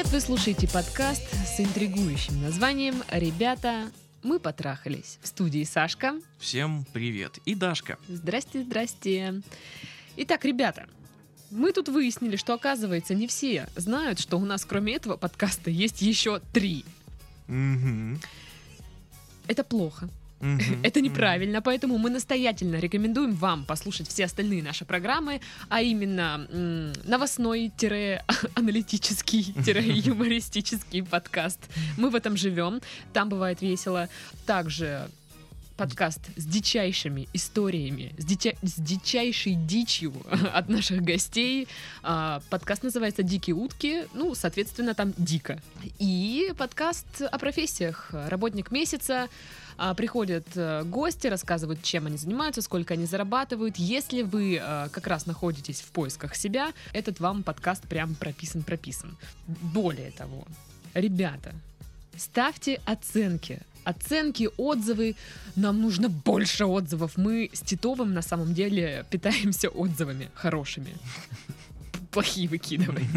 привет! Вы слушаете подкаст с интригующим названием «Ребята, мы потрахались». В студии Сашка. Всем привет. И Дашка. Здрасте, здрасте. Итак, ребята, мы тут выяснили, что, оказывается, не все знают, что у нас кроме этого подкаста есть еще три. Мгм. Это плохо. Это неправильно, поэтому мы настоятельно рекомендуем вам послушать все остальные наши программы, а именно м, новостной-аналитический-юмористический подкаст. Мы в этом живем, там бывает весело. Также подкаст с дичайшими историями, с, дича- с дичайшей дичью от наших гостей. А, Подкаст называется «Дикие утки», ну, соответственно, там дико. И подкаст о профессиях. Работник месяца, а, приходят э, гости, рассказывают, чем они занимаются, сколько они зарабатывают. Если вы э, как раз находитесь в поисках себя, этот вам подкаст прям прописан-прописан. Более того, ребята, ставьте оценки. Оценки, отзывы. Нам нужно больше отзывов. Мы с Титовым на самом деле питаемся отзывами хорошими. Плохие выкидывай.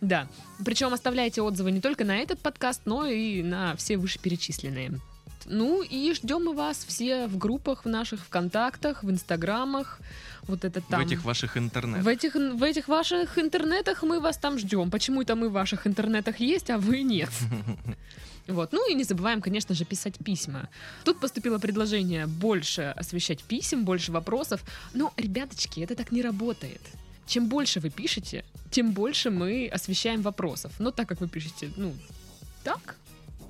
Да. Причем оставляйте отзывы не только на этот подкаст, но и на все вышеперечисленные. Ну и ждем мы вас все в группах в наших ВКонтактах, в Инстаграмах. Вот это там. В этих ваших интернетах. В этих, в этих ваших интернетах мы вас там ждем. Почему это мы в ваших интернетах есть, а вы нет? Вот. Ну и не забываем, конечно же, писать письма. Тут поступило предложение больше освещать писем, больше вопросов. Но, ребяточки, это так не работает. Чем больше вы пишете, тем больше мы освещаем вопросов. Но так как вы пишете, ну, так,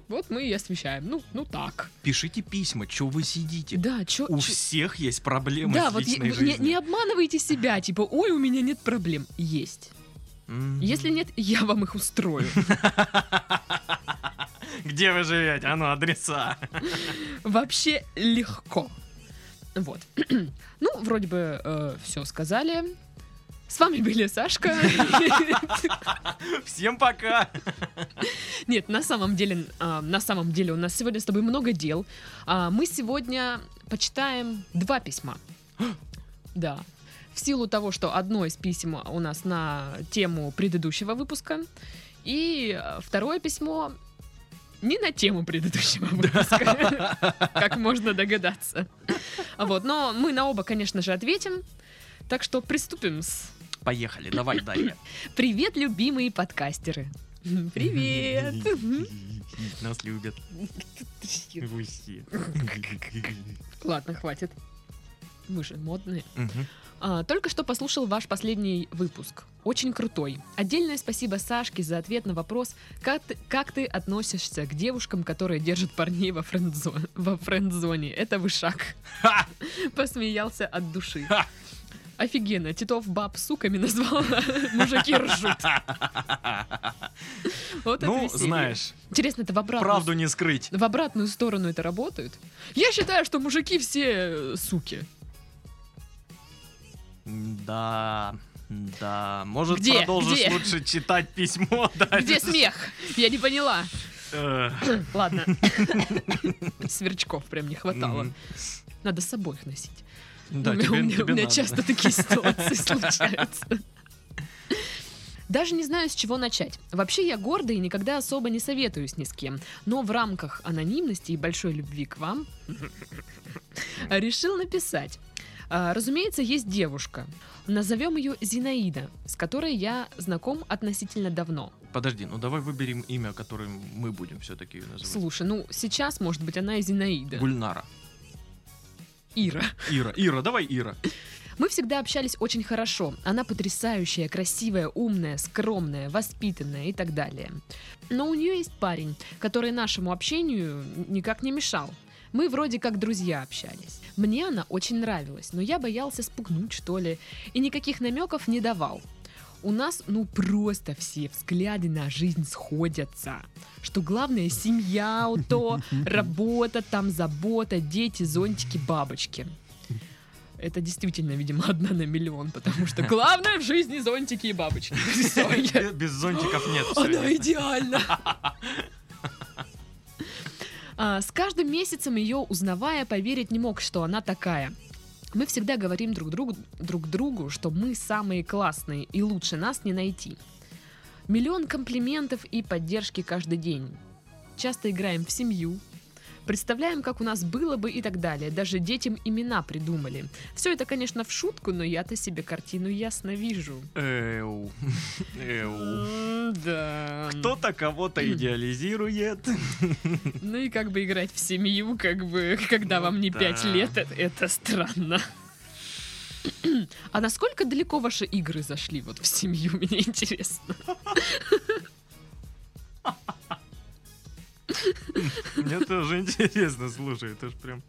вот мы и освещаем. Ну, ну так. Пишите письма, что вы сидите. Да, чё... У чё- всех есть проблемы Да, с вот личной не, жизнью. не обманывайте себя, типа, ой, у меня нет проблем. Есть. Мгм. Если нет, я вам их устрою. Где вы живете? А ну, адреса. Вообще легко. Вот. Ну, вроде бы все сказали. С вами были Сашка. Всем пока. Нет, на самом деле, а, на самом деле у нас сегодня с тобой много дел. А, Мы сегодня почитаем два письма. Да. В силу того, что одно из писем у нас на тему предыдущего выпуска, и а, второе письмо не на тему предыдущего выпуска, как можно догадаться. Вот, но мы на оба, конечно же, ответим. Так что приступим с Поехали, давай, Дарья. Привет, любимые подкастеры. Привет. Нас любят. Ладно, хватит. Вы же модные. А, только что послушал ваш последний выпуск. Очень крутой. Отдельное спасибо Сашке за ответ на вопрос, как ты, как ты относишься к девушкам, которые держат парней во, френдзо- во френдзоне. Это вышаг. Посмеялся от души. Офигенно. Титов баб суками назвал. Мужики ржут. Вот Ну, знаешь, Интересно, это в обратную правду не скрыть. в обратную сторону это работает? Я считаю, что мужики все э, суки. Да, да. Может, Где? продолжишь Где? лучше читать письмо? дальше? Где смех? Я не поняла. Э, Ладно. Сверчков прям не хватало. Надо с собой их носить. Да, у меня, тебе- у меня- у тебе меня надо. часто такие ситуации случаются. Даже не знаю, с чего начать. Вообще я горда и никогда особо не советуюсь ни с кем. Но в рамках анонимности и большой любви к вам решил написать. А, Разумеется, есть девушка. Назовем ее Зинаида, с которой я знаком относительно давно. Подожди, ну давай выберем имя, которым мы будем все-таки ее называть. Слушай, ну сейчас, может быть, она и Зинаида. Гульнара. Ира. Ира, Ира, давай Ира. Мы всегда общались очень хорошо. Она потрясающая, красивая, умная, скромная, воспитанная и так далее. Но у нее есть парень, который нашему общению никак не мешал. Мы вроде как друзья общались. Мне она очень нравилась, но я боялся спугнуть, что ли, и никаких намеков не давал. У нас, ну, просто все взгляды на жизнь сходятся. Что главное, семья, то, работа, там забота, дети, зонтики, бабочки. Это действительно, видимо, одна на миллион, потому что главное в жизни зонтики и бабочки. Без зонтиков нет. Она нет. А, С каждым месяцем ее узнавая, поверить не мог, что она такая. Мы всегда говорим друг другу, друг другу, что мы самые классные и лучше нас не найти. Миллион комплиментов и поддержки каждый день. Часто играем в семью, представляем, как у нас было бы и так далее. Даже детям имена придумали. Все это, конечно, в шутку, но я-то себе картину ясно вижу. Эу. Эу. Да. Кто-то кого-то идеализирует. Ну и как бы играть в семью, как бы, когда Ну вам не пять лет, это, это странно. А насколько далеко ваши игры зашли вот в семью, мне интересно. Мне тоже интересно, слушай, это ж прям...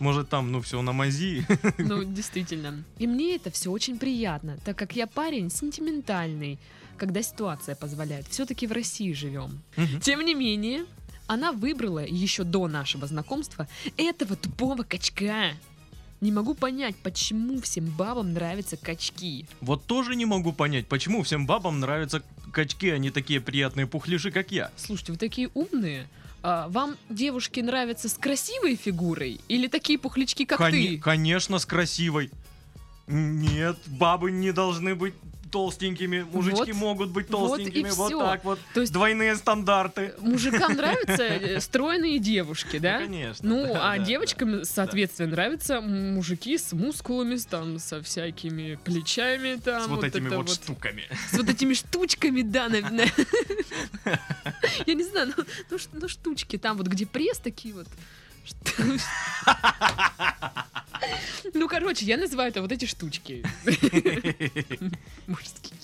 Может там, ну все на мази. Ну, действительно. И мне это все очень приятно, так как я парень сентиментальный, когда ситуация позволяет. Все-таки в России живем. Мгм. Тем не менее, она выбрала еще до нашего знакомства этого тупого качка. Не могу понять, почему всем бабам нравятся качки. Вот тоже не могу понять, почему всем бабам нравятся качки, а не такие приятные пухляши, как я. Слушайте, вы такие умные. А вам девушки нравятся с красивой фигурой или такие пухлячки, как Коне- ты? Конечно, с красивой. Нет, бабы не должны быть толстенькими, мужички Вот- могут быть вот толстенькими, вот, всё. так вот. То есть Двойные стандарты. мужикам нравятся э, стройные девушки, да? Ну, конечно. Ну, да, а да, девочкам, соответственно, нравятся мужики с мускулами, там, со всякими плечами, там, С вот этими это вот штуками. с вот этими штучками, да, на- на- я не знаю, ну, ну, ну, штучки, там вот где пресс такие вот. Ну, короче, я называю это вот эти штучки. Мужские.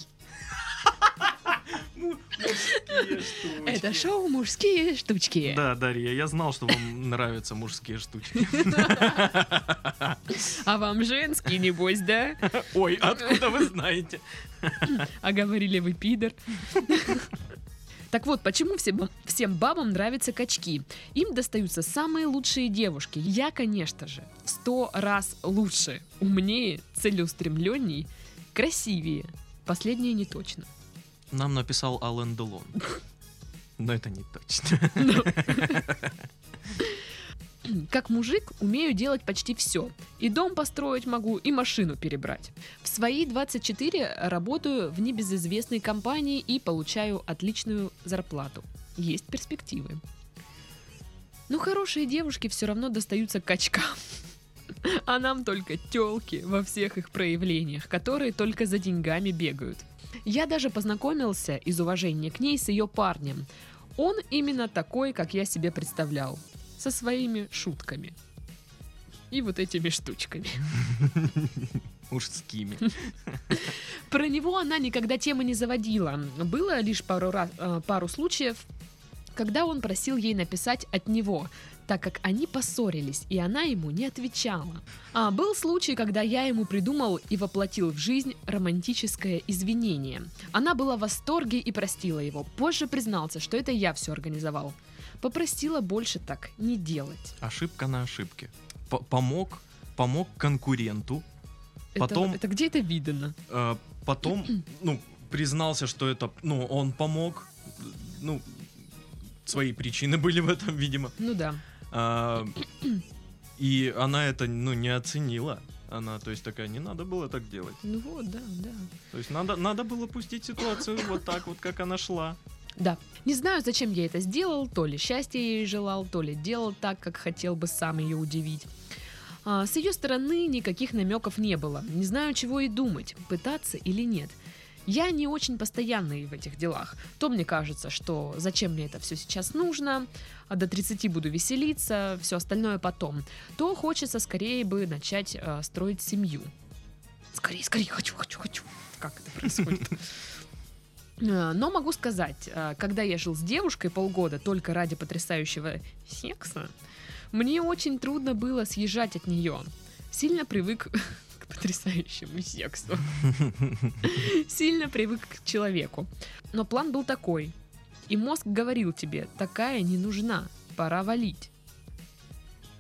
Мужские штучки. Это шоу «Мужские штучки». Да, Дарья, я знал, что вам нравятся мужские штучки. А вам женские, небось, да? Ой, откуда вы знаете? А говорили вы пидор. Так вот, почему всем, всем бабам нравятся качки? Им достаются самые лучшие девушки. Я, конечно же, в сто раз лучше, умнее, целеустремленней, красивее. Последнее не точно. Нам написал Ален Делон. Но это не точно. Как мужик умею делать почти все. И дом построить могу, и машину перебрать. В свои 24 работаю в небезызвестной компании и получаю отличную зарплату. Есть перспективы. Но хорошие девушки все равно достаются качкам. А нам только телки во всех их проявлениях, которые только за деньгами бегают. Я даже познакомился из уважения к ней с ее парнем. Он именно такой, как я себе представлял. Со своими шутками. И вот этими штучками. Мужскими. Про него она никогда темы не заводила. Было лишь пару, раз, э, пару случаев, когда он просил ей написать от него, так как они поссорились, и она ему не отвечала. А был случай, когда я ему придумал и воплотил в жизнь романтическое извинение. Она была в восторге и простила его. Позже признался, что это я все организовал. Попросила больше так не делать. Ошибка на ошибке. П- Помог, помог конкуренту, Это- Потом- Это, где это видано? э, потом, ну, признался, что это, ну, он помог, ну, свои причины были в этом, видимо. Ну да. А, и она это, ну, не оценила. Она, то есть, такая, не надо было так делать. Ну вот, да, да. То есть, надо, надо было пустить ситуацию вот так вот, как она шла. Да. Не знаю, зачем я это сделал, то ли счастье ей желал, то ли делал так, как хотел бы сам ее удивить. А, с ее стороны никаких намеков не было. Не знаю, чего и думать, пытаться или нет. Я не очень постоянный в этих делах. То мне кажется, что зачем мне это все сейчас нужно, а до 30 буду веселиться, все остальное потом. То хочется скорее бы начать э, строить семью. Скорее, скорее, хочу, хочу, хочу. Как это происходит? Э, Но могу сказать, э, когда я жил с девушкой полгода только ради потрясающего секса, мне очень трудно было съезжать от нее. Сильно привык к потрясающему сексу. Сильно привык к человеку. Но план был такой. И мозг говорил тебе, такая не нужна, пора валить.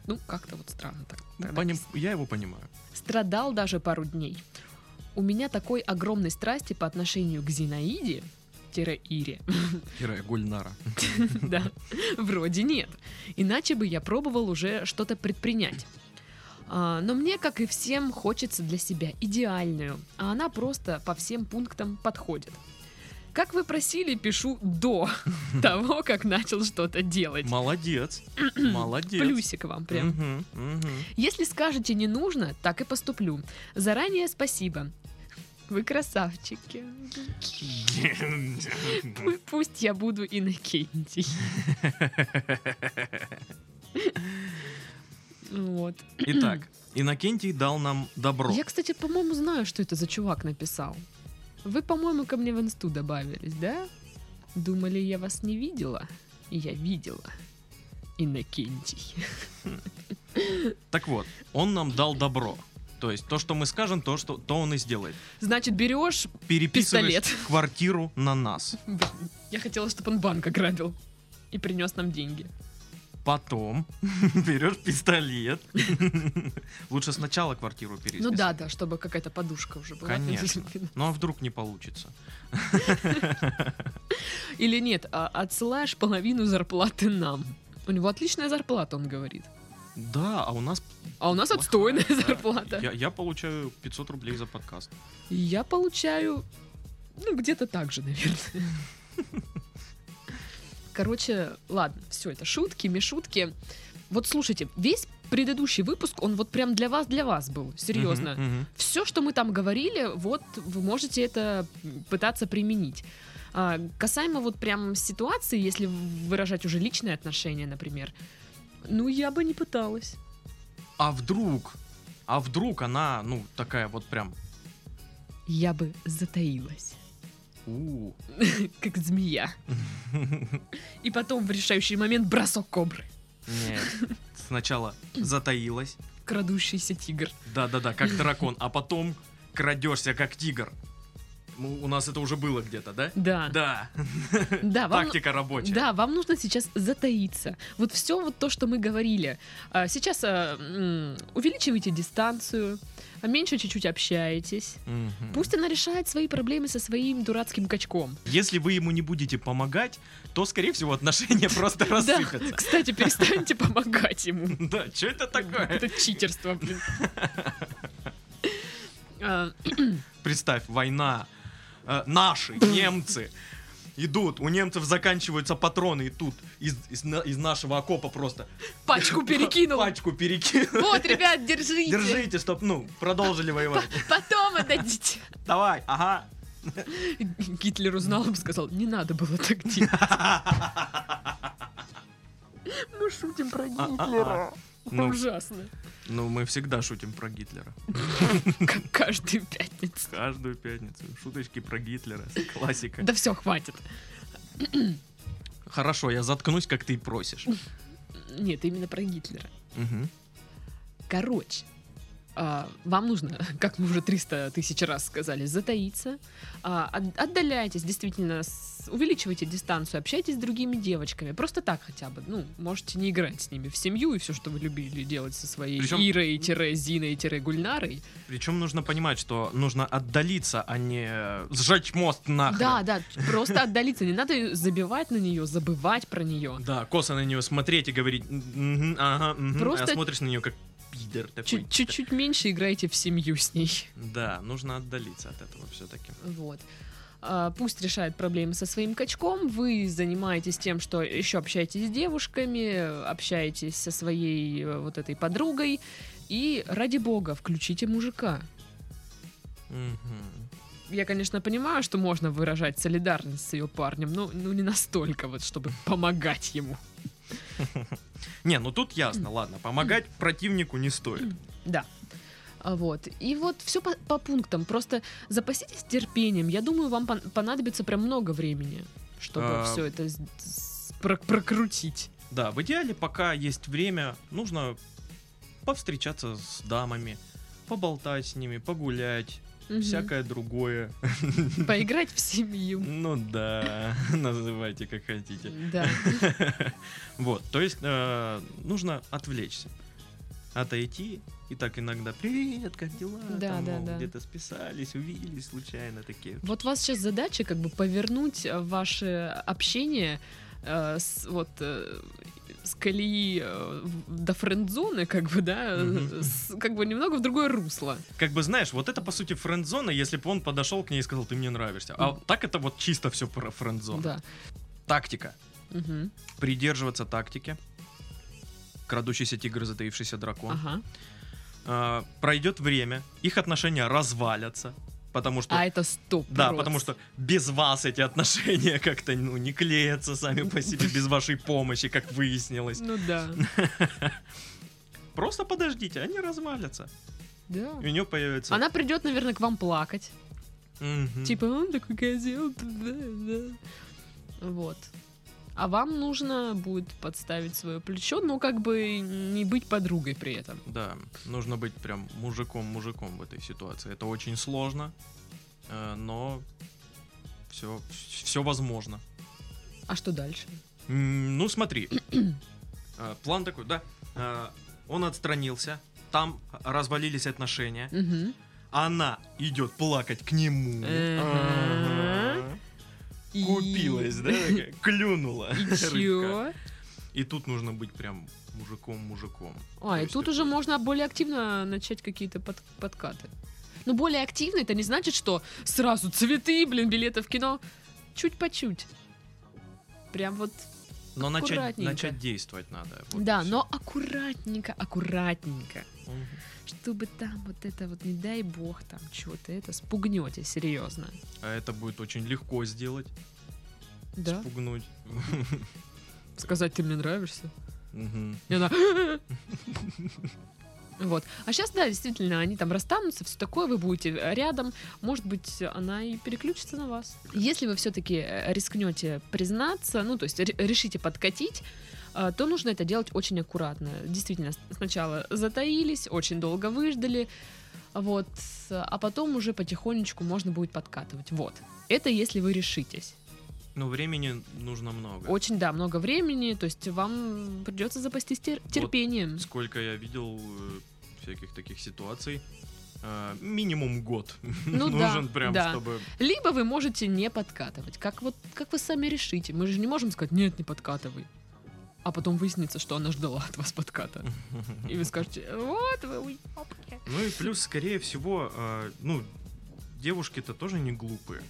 Ну, как-то вот странно так. тогда Поним- Я его понимаю. Страдал даже пару дней. У меня такой огромной страсти по отношению к Зинаиде, тире Ире, Кира Гульнара. да, вроде нет. Иначе бы я пробовал уже что-то предпринять. А, но мне, как и всем, хочется для себя идеальную, а она просто по всем пунктам подходит. Как вы просили, пишу до того, как начал что-то делать. Молодец. Молодец. Плюсик вам прям. Если скажете не нужно, так и поступлю. Заранее спасибо. Вы красавчики. Пу- Пусть я буду Иннокентий. Вот. Итак, Иннокентий дал нам добро. Я, кстати, по-моему, знаю, что это за чувак написал. Вы, по-моему, ко мне в инсту добавились, да? Думали, я вас не видела? Я видела. Иннокентий. Так вот, он нам дал добро. То есть то, что мы скажем, то, что, то он и сделает. Значит, берешь... Переписываешь Пистолет. квартиру на нас. Я хотела, чтобы он банк ограбил. И принес нам деньги. Потом берешь пистолет. Лучше сначала квартиру переписать. Ну да, да, чтобы какая-то подушка уже была. Конечно. Ну а вдруг не получится? Или нет, а отсылаешь половину зарплаты нам. У него отличная зарплата, он говорит. Да, а у нас... А у нас плохая, отстойная да. зарплата. Я, я получаю 500 рублей за подкаст. Я получаю, ну, где-то так же, наверное. Короче, ладно, все это шутки, мешутки. Вот слушайте, весь предыдущий выпуск, он вот прям для вас, для вас был, серьезно. Мгм, мгм. Все, что мы там говорили, вот вы можете это пытаться применить. А, касаемо вот прям ситуации, если выражать уже личные отношения, например, ну, я бы не пыталась. А вдруг? А вдруг она, ну, такая вот прям... Я бы затаилась, у как змея. И потом в решающий момент бросок кобры. Нет. Сначала затаилась. Крадущийся тигр. Да-да-да, как дракон. А потом крадешься, как тигр. У нас это уже было где-то, да? Да, Да. да, вам, Тактика рабочая. да, вам нужно сейчас затаиться. Вот все вот то, что мы говорили. А, Сейчас а, увеличивайте дистанцию, а меньше чуть-чуть общаетесь. Мгм. Пусть она решает свои проблемы со своим дурацким качком. Если вы ему не будете помогать, то, скорее всего, отношения просто Да, рассыпятся. кстати, перестаньте помогать ему. Да, что это такое? Это читерство, блин. Представь, война. Э, Наши, немцы. Идут, у немцев заканчиваются патроны, и тут из, из из нашего окопа просто Пачку перекинул. пачку перекинул. Вот, ребят, держите. Держите, чтоб, ну, продолжили воевать. Потом отдадите. Давай, ага. Гитлер узнал и сказал, не надо было так делать. Мы шутим про А-а-а. Это Ну. ужасно. Ну, мы всегда шутим про Гитлера. Как каждую пятницу. Каждую пятницу. Шуточки про Гитлера. Классика. Да все, хватит. Хорошо, я заткнусь, как ты просишь. Нет, именно про Гитлера. Короче, вам нужно, как мы уже 300 тысяч раз сказали, затаиться, а, от- отдаляйтесь, действительно, увеличивайте дистанцию, общайтесь с другими девочками, просто так хотя бы, ну, можете не играть с ними в семью и все, что вы любили делать со своей Причем- Ирой-Зиной-Гульнарой. Причем нужно понимать, что нужно отдалиться, а не э, сжечь мост нахрен. Да, да, просто отдалиться, не надо забивать на нее, забывать про нее. Да, косо на нее смотреть и говорить, «Мгм, ага, мгм», Просто- а смотришь на нее как пидор такой. Чуть-чуть меньше играйте в семью с ней. Да, нужно отдалиться от этого все-таки. Вот. А, Пусть решает проблемы со своим качком, вы занимаетесь тем, что еще общаетесь с девушками, общаетесь со своей э, вот этой подругой, и ради бога, включите мужика. Я, конечно, понимаю, что можно выражать солидарность с ее парнем, но ну, не настолько вот, чтобы помогать ему. Не, ну тут ясно, ладно, помогать противнику не стоит. Да. А Вот. И вот все по, по пунктам. Просто запаситесь терпением. Я думаю, вам пон- понадобится прям много времени, чтобы А. все это про- прокрутить. Да, в идеале, пока есть время, нужно повстречаться с дамами, поболтать с ними, погулять, Мгм. всякое другое. Поиграть в семью. Ну да, называйте как хотите. Да. Вот, то есть э, нужно отвлечься, отойти и так иногда «Привет, как дела?» Да, Там, да, мол, да. Где-то списались, увиделись случайно такие. Вот у вас сейчас задача как бы повернуть э, ваше общение э, с, вот э, с колеи э, до френдзоны, как бы, да, с- как бы немного в другое русло. Как бы знаешь, вот это по сути френд-зона, если бы он подошел к ней и сказал, ты мне нравишься. А так это вот чисто все про френд-зону. Да. Тактика. Придерживаться тактики. Крадущийся тигр, затаившийся дракон. Ага. А, пройдет время, их отношения развалятся. Потому что А это стоп. Да, потому что без вас эти отношения как-то ну, не клеятся сами по себе, без вашей помощи, как выяснилось. Ну да. Просто подождите, они развалятся. Да. И у нее появится... Она придет, наверное, к вам плакать. Мгм. Типа, он такой козел. да, да». Вот. А вам нужно будет подставить свое плечо, но как бы не быть подругой при этом. Да, нужно быть прям мужиком-мужиком в этой ситуации. Это очень сложно, э, но все, все возможно. А что дальше? Ну, смотри. Э, План такой, да. э, Он отстранился, там развалились отношения. Мгм. Она идет плакать к нему. Ага. Ага. И- Купилась, да? Клюнула. И чё? И тут нужно быть прям мужиком-мужиком. А, То и тут уже можно более активно начать какие-то под- подкаты. Но более активно это не значит, что сразу цветы, блин, билеты в кино. Чуть по чуть. Прям вот Но начать, начать действовать надо. вот да, но аккуратненько, аккуратненько. Мгм. Чтобы там вот это вот, не дай бог, там чего-то это спугнете, серьезно. А это будет очень легко сделать. Да? Спугнуть. Сказать, ты мне нравишься. Мгм. И она... Вот. А сейчас, да, действительно, они там расстанутся, все такое, вы будете рядом. Может быть, она и переключится на вас. Если вы все-таки рискнете признаться, ну, то есть ре- решите подкатить, а, то нужно это делать очень аккуратно. Действительно, сначала затаились, очень долго выждали, вот, а потом уже потихонечку можно будет подкатывать. Вот. Это если вы решитесь. Но времени нужно много. Очень, да, много времени, то есть вам придется запастись тер- терпением. Сколько я видел э, всяких таких ситуаций. э, Минимум год Ну да, нужен прям, да. чтобы... Либо вы можете не подкатывать. Как вот как вы сами решите. Мы же не можем сказать, нет, не подкатывай. А потом выяснится, что она ждала от вас подката. И вы скажете, вот вы уёбки». Ну и плюс, скорее всего, э, ну, девушки-то тоже не глупые.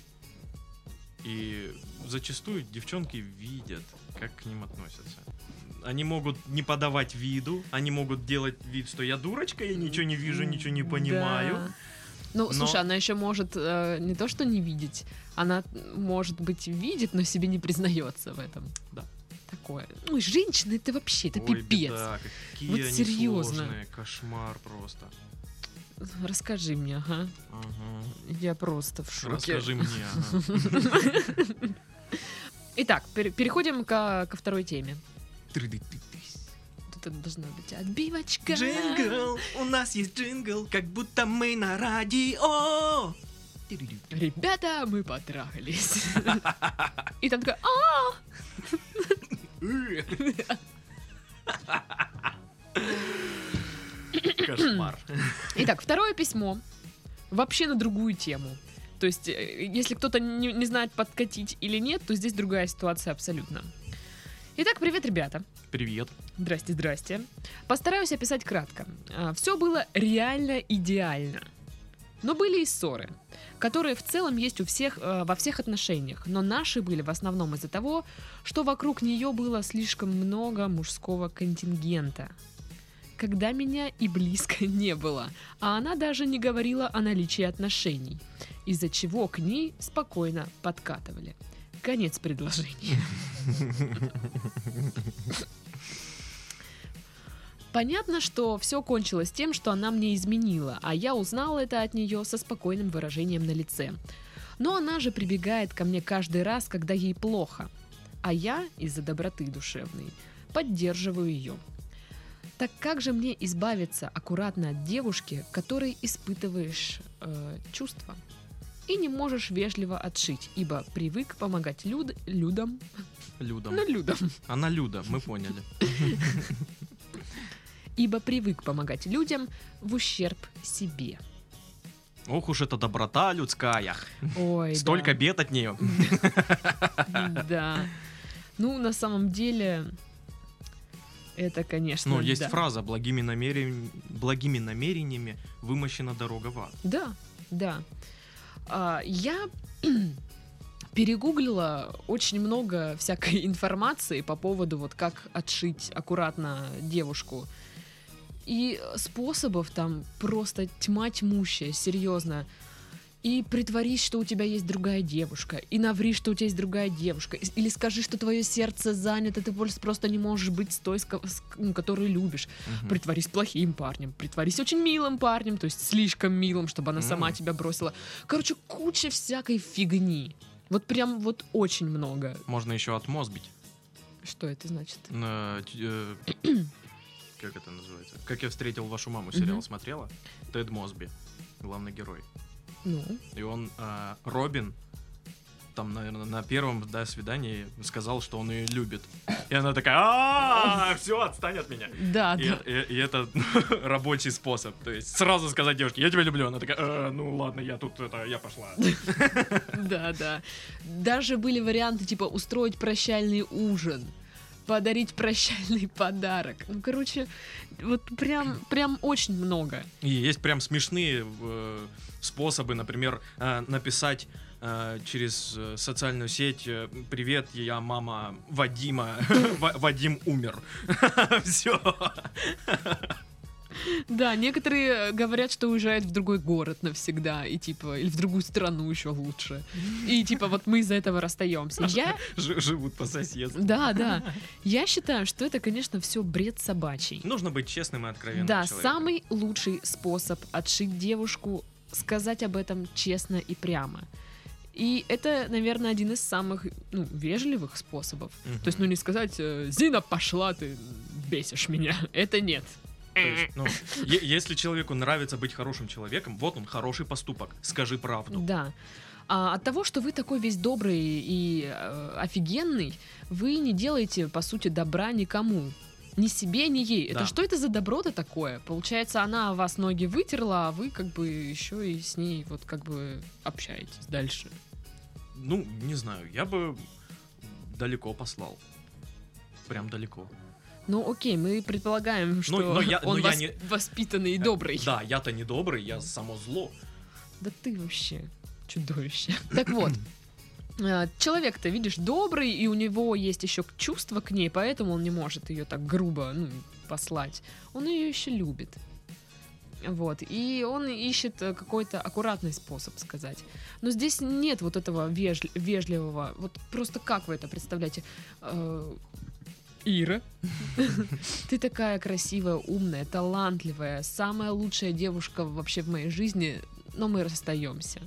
И зачастую девчонки видят, как к ним относятся. Они могут не подавать виду, они могут делать вид, что я дурочка, я ничего не вижу, ничего не понимаю. Да. Ну, Но- слушай, она еще может э, не то, что не видеть, она, может быть, видит, но себе не признается в этом. Да. Такое. Ну, женщины это вообще, это Ой, пипец. беда, какие Вот они серьезно. сложные, кошмар просто. Расскажи мне, ага. Ага. Я просто в шоке. Расскажи мне. ага. Итак, пер- переходим ко, ко второй теме. Тут это должна быть отбивочка. Джингл, у нас есть джингл, как будто мы на радио. Ребята, мы потрахались. И там такая, а Кошмар. Итак, второе письмо. Вообще на другую тему. То есть, э, если кто-то не, не знает, подкатить или нет, то здесь другая ситуация абсолютно. Итак, привет, ребята. Привет. Здрасте, здрасте. Постараюсь описать кратко. Все было реально идеально. Но были и ссоры, которые в целом есть у всех э, во всех отношениях, но наши были в основном из-за того, что вокруг нее было слишком много мужского контингента. Когда меня и близко не было, а она даже не говорила о наличии отношений, из-за чего к ней спокойно подкатывали. Конец предложения. Понятно, что все кончилось тем, что она мне изменила, а я узнала это от нее со спокойным выражением на лице. Но она же прибегает ко мне каждый раз, когда ей плохо, а я из-за доброты душевной поддерживаю ее. Так как же мне избавиться аккуратно от девушки, которой испытываешь э, чувства? И не можешь вежливо отшить, ибо привык помогать люд, людям, Людом. ну людям, Она Люда, мы поняли. ибо привык помогать людям в ущерб себе. Ох уж эта доброта людская. Ой, Столько да. бед от нее. Да. Ну, на самом деле, это, конечно, Ну, есть да. фраза «благими, намерен... «благими намерениями вымощена дорога в ад». Да, да. А, я перегуглила очень много всякой информации по поводу вот как отшить аккуратно девушку. И способов там просто тьма тьмущая, серьезно. И притворись, что у тебя есть другая девушка. И наври, что у тебя есть другая девушка. Или скажи, что твое сердце занято, ты просто- просто не можешь быть с той, с ну, которую любишь. Мгм. Притворись плохим парнем, притворись очень милым парнем, то есть слишком милым, чтобы она сама М. тебя бросила. Короче, куча всякой фигни. Вот прям вот очень много. Можно еще отмозбить. Что это значит? На, э, как это называется? Как я встретил вашу маму сериал смотрела? Тед Мосби, главный герой. Ну, И он, а, Робин, там, наверное, на первом да, свидании сказал, что он ее любит. И она такая, а все, отстань от меня. да, И, да. и- и это рабочий способ. То есть сразу сказать девушке, я тебя люблю. Она такая, «Э, ну ладно, я тут, это, я пошла. Да, да. Даже были варианты типа устроить прощальный ужин, подарить прощальный подарок. Ну, короче, вот прям, прям очень много. И есть прям смешные э, способы, например, э, написать э, через э, социальную сеть э, «Привет, я мама Вадима. Ва- Вадим умер». Все. Да, некоторые говорят, что уезжают в другой город навсегда, и типа, или в другую страну еще лучше. И типа, вот мы из-за этого расстаемся. Я, Живут по соседству. да, да, я считаю, что это, конечно, все бред собачий. Нужно быть честным и откровенным Да, человеком. самый лучший способ отшить девушку сказать об этом честно и прямо. И это, наверное, один из самых ну, вежливых способов. Мгм. То есть, ну не сказать, э, Зина, пошла, ты бесишь меня. Это нет. Есть, ну, если человеку нравится быть хорошим человеком, вот он, хороший поступок. Скажи правду. Да. А от того, что вы такой весь добрый и э, офигенный, вы не делаете, по сути, добра никому. Ни себе, ни ей. Это Да. что это за добро-то такое? Получается, она вас ноги вытерла, а вы как бы еще и с ней вот как бы общаетесь дальше. Ну, не знаю, я бы далеко послал. Прям далеко. Ну окей, мы предполагаем, что но я- он но я вос- не- воспитанный и добрый. Да, я-то не добрый, я само зло. Да ты вообще чудовище. Так вот, э, человек-то, видишь, добрый, и у него есть еще чувство к ней, поэтому он не может ее так грубо ну, послать. Он ее еще любит. Вот, и он ищет э, какой-то аккуратный способ сказать. Но здесь нет вот этого вежли- вежливого. Вот просто как вы это представляете? Ира, ты такая красивая, умная, талантливая, самая лучшая девушка вообще в моей жизни, но мы расстаемся.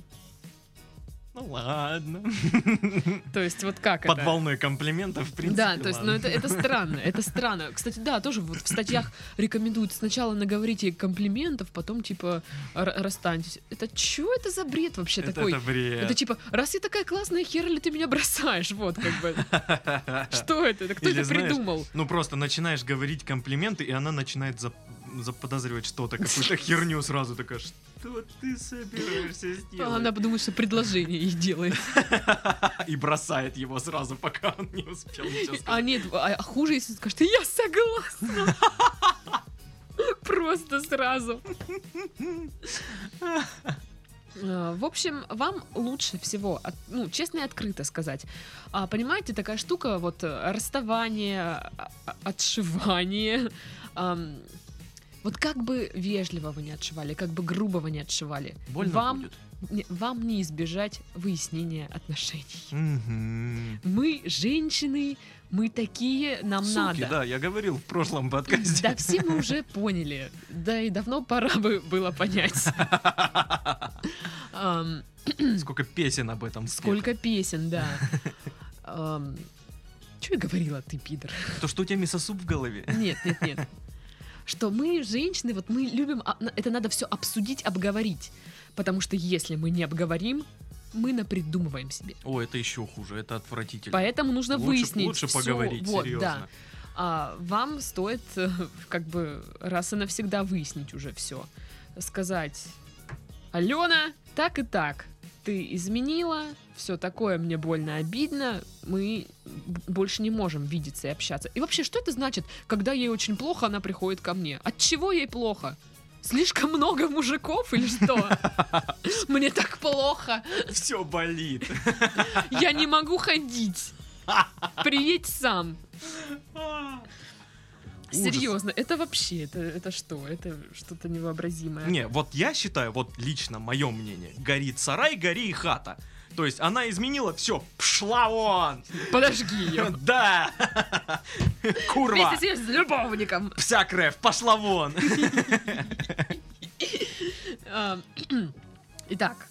Ну ладно. То есть вот как Под это? волной комплиментов, в принципе. Да, то есть, ну ладно. это, это странно, это странно. Кстати, да, тоже вот в статьях рекомендуют сначала наговорите комплиментов, потом типа расстаньтесь. Это что это за бред вообще Это, такой? это бред. Это типа, раз я такая классная, хер ли ты меня бросаешь? Вот как бы. Что это? Кто Или это знаешь, придумал? Ну просто начинаешь говорить комплименты, и она начинает зап- заподозривать что-то, какую-то херню сразу такая, что ты собираешься сделать? А Она подумает, что предложение ей делает. И бросает его сразу, пока он не успел ничего А нет, а а хуже, если скажет, я согласна. Просто сразу. А, В общем, вам лучше всего, ну, честно и открыто сказать. А, понимаете, такая штука, вот э, расставание, отшивание, вот как бы вежливо вы не отшивали, как бы грубо вы не отшивали, Больно вам, будет. не- вам не избежать выяснения отношений. Мгм. Мы женщины, мы такие, нам Суки, надо. да, я говорил в прошлом подкасте. Да, все мы уже поняли. Да и давно пора бы было понять. Сколько песен об этом. Сколько песен, да. Что я говорила, ты пидор? То, что у тебя мясосуп в голове. Нет, нет, нет. Что мы, женщины, вот мы любим, а, это надо все обсудить, обговорить. Потому что если мы не обговорим, мы напридумываем себе. О, это еще хуже, это отвратительно. Поэтому нужно Лучше- выяснить. лучше всё. поговорить, вот, серьезно. Да. А, вам стоит как бы раз и навсегда выяснить уже все. Сказать, Алена, так и так. Ты изменила, все такое, мне больно, обидно, мы больше не можем видеться и общаться. И вообще, что это значит, когда ей очень плохо, она приходит ко мне? От чего ей плохо? Слишком много мужиков или что? Мне так плохо. Все болит. Я не могу ходить. Приедь сам. Серьезно, это вообще, это, это что? Это что-то невообразимое. Не, вот я считаю, вот лично мое мнение, горит сарай, гори и хата. То есть она изменила, все, пшла вон! Подожги ее. Да! Курва! Вместе с любовником. Вся кровь, пошла вон! Итак,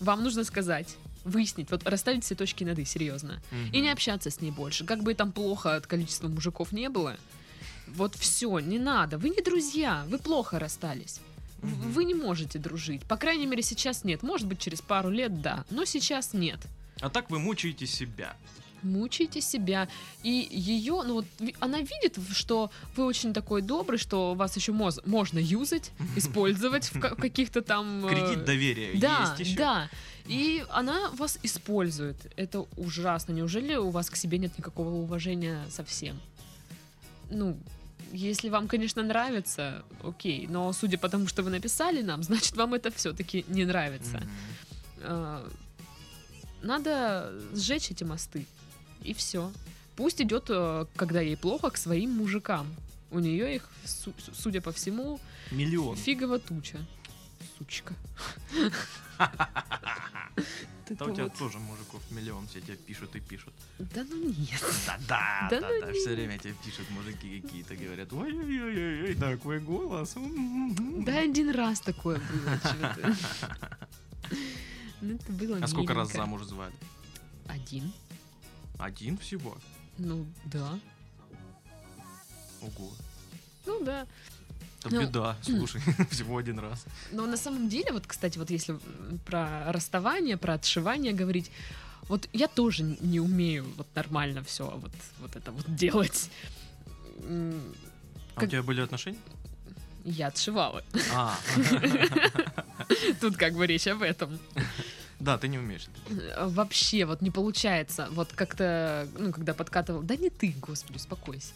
вам нужно сказать, выяснить, вот расставить все точки над «и», серьезно. И не общаться с ней больше. Как бы там плохо от количества мужиков не было. Вот все, не надо. Вы не друзья, вы плохо расстались. Мгм. Вы не можете дружить. По крайней мере, сейчас нет. Может быть, через пару лет да, но сейчас нет. А так вы мучаете себя. Мучайте себя. И ее, ну вот, она видит, что вы очень такой добрый, что вас еще моз- можно юзать, использовать в в каких-то там... э, Кредит доверия Да, есть еще. да. И она вас использует. Это ужасно. Неужели у вас к себе нет никакого уважения совсем? Ну, если вам, конечно, нравится, окей. Но судя по тому, что вы написали нам, значит, вам это все-таки не нравится. Э, Надо сжечь эти мосты. И все. Пусть идет, э, когда ей плохо, к своим мужикам. У нее их, су- судя по всему, Миллион. фигово туча. Сучка. Да у тебя тоже мужиков миллион, все тебе пишут и пишут. Да ну нет. Да-да, Да да-да, ну все время тебе пишут мужики какие-то, говорят, ой-ой-ой, такой голос. м-м-м». Да один раз такое было. Ну, это было А сколько раз замуж звали? Один. Один всего? Ну, да. Ого. Ну, да. Это Ну, беда, слушай, всего один раз. Но на самом деле, вот, кстати, вот если про расставание, про отшивание говорить, вот я тоже не умею вот нормально все вот, вот это вот делать. А у Как- тебя были отношения? Я отшивала. А, Тут как бы речь об этом. да, ты не умеешь. Э, Вообще вот не получается. Вот как-то, ну, когда подкатывал... Да не ты, господи, успокойся.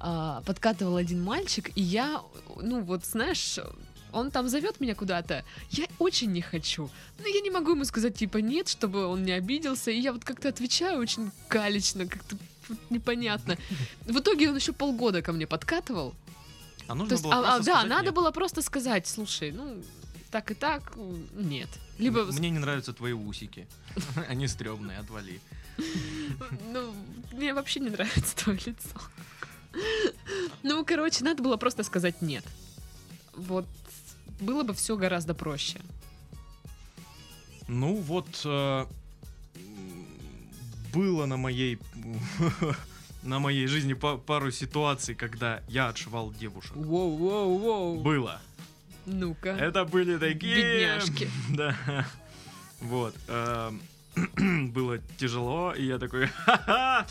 А, подкатывал один мальчик, и я, ну вот знаешь, он там зовет меня куда-то, я очень не хочу. Но я не могу ему сказать типа нет, чтобы он не обиделся. И я вот как-то отвечаю очень галечно, как-то непонятно. В итоге он еще полгода ко мне подкатывал. А нужно есть, было а- а, да, надо нет. было просто сказать, слушай, ну так и так, нет. Либо Мне не нравятся твои усики. Они стрёмные, отвали. Ну, мне вообще не нравится твое лицо. Ну, короче, надо было просто сказать нет. Вот было бы все гораздо проще. Ну вот, э, было на моей на моей жизни па- пару ситуаций, когда я отшивал девушек. Воу-воу-воу. Было. Ну-ка. Это были такие... Бедняжки. Да. Вот. эм, Было тяжело, и я такой, ха-ха,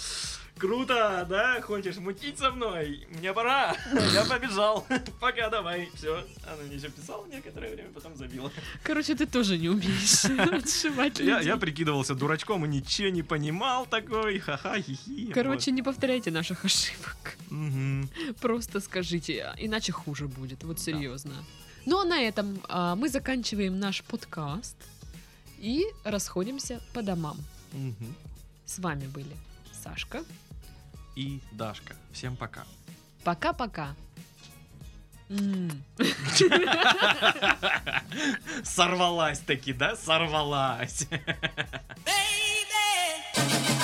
круто, да, хочешь мутить со мной? Мне пора, я побежал, пока давай, все. Она мне еще писала некоторое время, потом забила. Короче, ты тоже не умеешь отшивать Я, людей. я прикидывался дурачком и ничего не понимал такой, ха-ха, хихи. Короче, не повторяйте наших ошибок. Просто скажите, а иначе хуже будет. Вот серьезно. Ну а на этом а, мы заканчиваем наш подкаст и расходимся по домам. Мгм. С вами были Сашка и Дашка. Всем пока. Пока-пока. Сорвалась таки, да? Сорвалась. Baby.